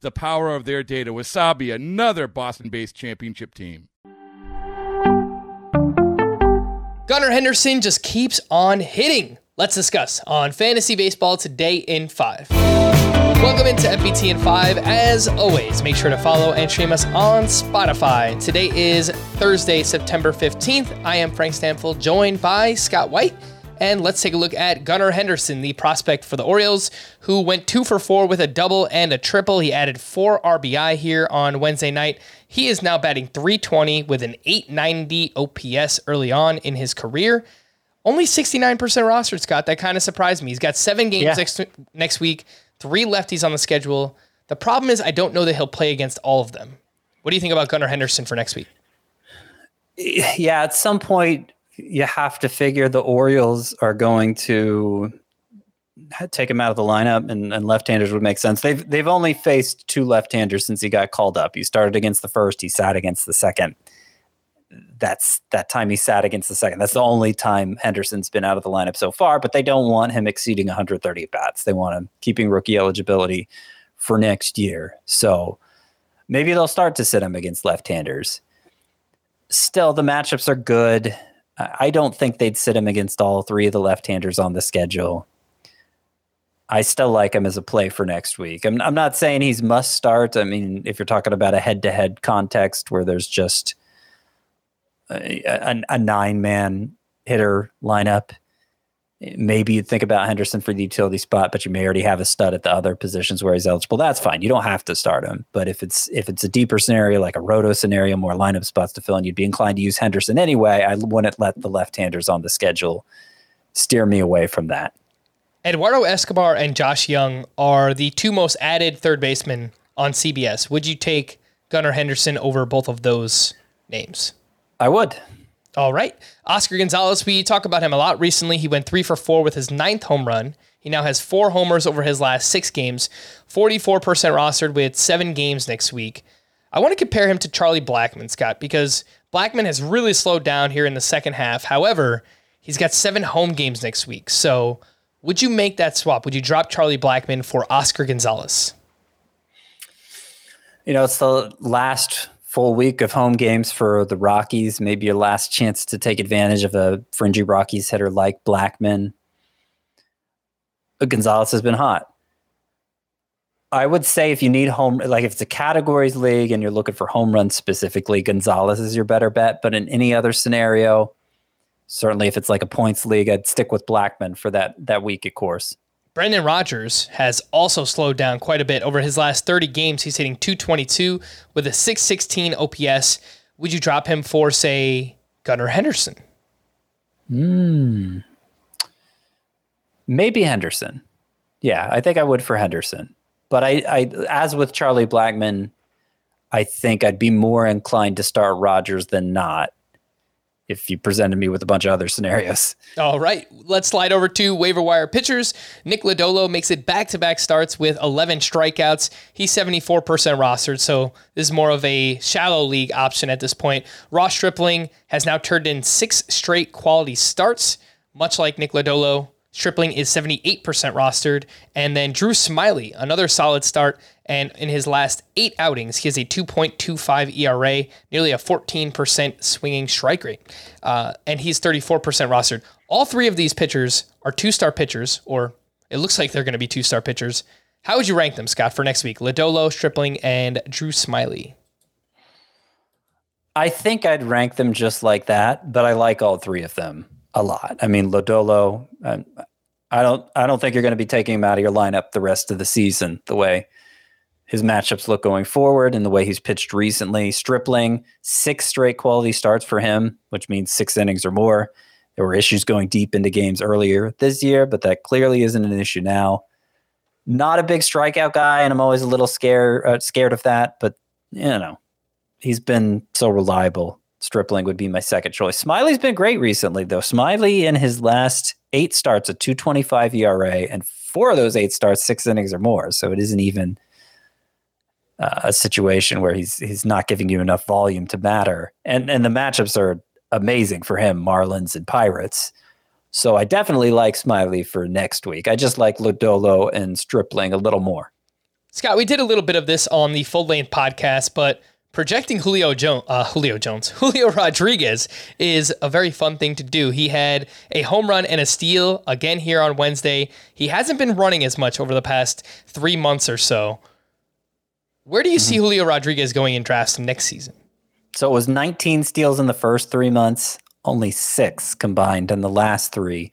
the power of their data. Wasabi, another Boston based championship team. Gunnar Henderson just keeps on hitting. Let's discuss on Fantasy Baseball today in 5. Welcome into FBT in 5. As always, make sure to follow and stream us on Spotify. Today is Thursday, September 15th. I am Frank Stampfl, joined by Scott White. And let's take a look at Gunnar Henderson, the prospect for the Orioles, who went two for four with a double and a triple. He added four RBI here on Wednesday night. He is now batting 320 with an 890 OPS early on in his career. Only 69% rostered, Scott. That kind of surprised me. He's got seven games Yeah. next, next week, three lefties on the schedule. The problem is, I don't know that he'll play against all of them. What do you think about Gunnar Henderson for next week? yeah, at some point you have to figure the Orioles are going to take him out of the lineup, and, and left-handers would make sense. They've they've only faced two left-handers since he got called up. He started against the first, he sat against the second. That's that time he sat against the second. That's the only time Henderson's been out of the lineup so far. But they don't want him exceeding 130 at bats. They want him keeping rookie eligibility for next year. So maybe they'll start to sit him against left-handers still the matchups are good. I don't think they'd sit him against all three of the left-handers on the schedule. I still like him as a play for next week. I'm, I'm not saying he's must start. I mean, if you're talking about a head-to-head context where there's just a, a, a nine-man hitter lineup, maybe you'd think about Henderson for the utility spot, but you may already have a stud at the other positions where he's eligible. That's fine. You don't have to start him. But if it's if it's a deeper scenario like a roto scenario, more lineup spots to fill, and you'd be inclined to use Henderson anyway, I wouldn't let the left-handers on the schedule steer me away from that. Eduardo Escobar and Josh Jung are the two most added third basemen on CBS. Would you take Gunnar Henderson over both of those names? I would. All right. Oscar Gonzalez, we talk about him a lot recently. He went three for four with his ninth home run. He now has four homers over his last six games, 44% rostered with seven games next week. I want to compare him to Charlie Blackmon, Scott, because Blackmon has really slowed down here in the second half. However, he's got seven home games next week. So would you make that swap? Would you drop Charlie Blackmon for Oscar Gonzalez? You know, it's the last full week of home games for the Rockies. Maybe your last chance to take advantage of a fringy Rockies hitter like Blackmon. But Gonzalez has been hot. I would say if you need home, like if it's a categories league and you're looking for home runs specifically, Gonzalez is your better bet. But in any other scenario, certainly if it's like a points league, I'd stick with Blackmon for that that week, of course. Brendan Rodgers has also slowed down quite a bit. Over his last 30 games, he's hitting 222 with a 616 OPS. Would you drop him for, say, Gunnar Henderson? Hmm. Maybe Henderson. Yeah, I think I would for Henderson. But I, I as with Charlie Blackmon, I think I'd be more inclined to start Rodgers than not if you presented me with a bunch of other scenarios. All right, let's slide over to waiver wire pitchers. Nick Lodolo makes it back to back starts with 11 strikeouts. He's 74% rostered, so this is more of a shallow league option at this point. Ross Stripling has now turned in six straight quality starts, much like Nick Lodolo. Stripling is 78% rostered. And then Drew Smyly, another solid start. And in his last eight outings, he has a 2.25 ERA, nearly a 14% swinging strike rate. Uh, and he's 34% rostered. All three of these pitchers are two star pitchers, or it looks like they're going to be two star pitchers. How would you rank them, Scott, for next week? Lodolo, Stripling, and Drew Smyly. I think I'd rank them just like that, but I like all three of them a lot. I mean, Lodolo, I, I don't, I don't think you're going to be taking him out of your lineup the rest of the season. The way his matchups look going forward and the way he's pitched recently, Stripling, six straight quality starts for him, which means six innings or more. There were issues going deep into games earlier this year, but that clearly isn't an issue now. Not a big strikeout guy, and I'm always a little scared uh, scared of that. But you know, he's been so reliable. Stripling would be my second choice. Smyly's been great recently, though. Smyly in his last eight starts, a 225 ERA, and four of those eight starts, six innings or more. So it isn't even uh, a situation where he's he's not giving you enough volume to matter. And and the matchups are amazing for him, Marlins and Pirates. So I definitely like Smyly for next week. I just like Lodolo and Stripling a little more. Scott, we did a little bit of this on the full length podcast, but projecting Julio uh, Julio Jones, Julio Rodriguez is a very fun thing to do. He had a home run and a steal again here on Wednesday. He hasn't been running as much over the past three months or so. Where do you mm-hmm. see Julio Rodriguez going in drafts next season? So it was 19 steals in the first three months, only six combined in the last three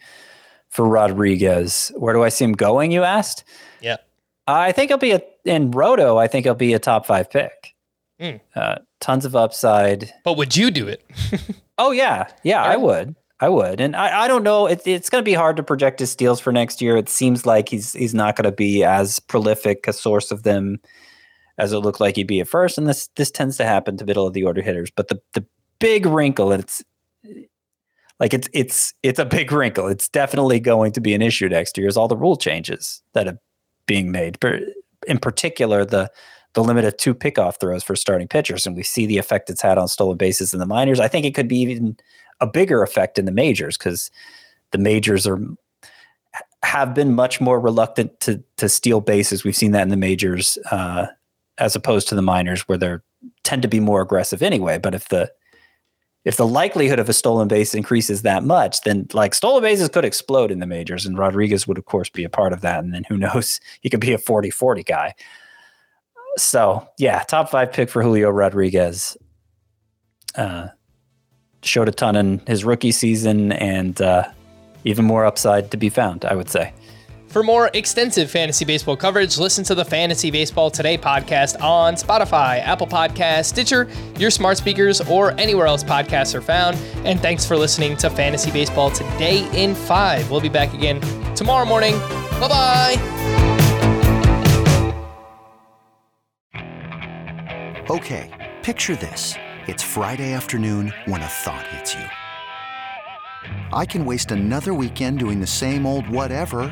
for Rodriguez. Where do I see him going, you asked? Yeah. I think he'll be a, in Roto, I think he'll be a top five pick. Mm. Uh, tons of upside. But would you do it? oh, yeah. Yeah, yeah, I would. I would. And I, I don't know. It, it's going to be hard to project his steals for next year. It seems like he's he's not going to be as prolific a source of them as it looked like he'd be at first. And this this tends to happen to middle of the order hitters. But the the big wrinkle, and it's like it's it's it's a big wrinkle. It's definitely going to be an issue next year. Is all the rule changes that are being made, in particular the the limit of two pickoff throws for starting pitchers, and we see the effect it's had on stolen bases in the minors. I think it could be even a bigger effect in the majors because the majors are have been much more reluctant to to steal bases. We've seen that in the majors uh, as opposed to the minors where they tend to be more aggressive anyway. But if the if the likelihood of a stolen base increases that much, then like stolen bases could explode in the majors, and Rodriguez would of course be a part of that. And then who knows, he could be a 40-40 guy. So yeah, top five pick for Julio Rodriguez. Uh, showed a ton in his rookie season, and uh, even more upside to be found, I would say. For more extensive fantasy baseball coverage, listen to the Fantasy Baseball Today podcast on Spotify, Apple Podcasts, Stitcher, your smart speakers, or anywhere else podcasts are found. And thanks for listening to Fantasy Baseball Today in 5. We'll be back again tomorrow morning. Bye bye. Okay, picture this. It's Friday afternoon when a thought hits you. I can waste another weekend doing the same old whatever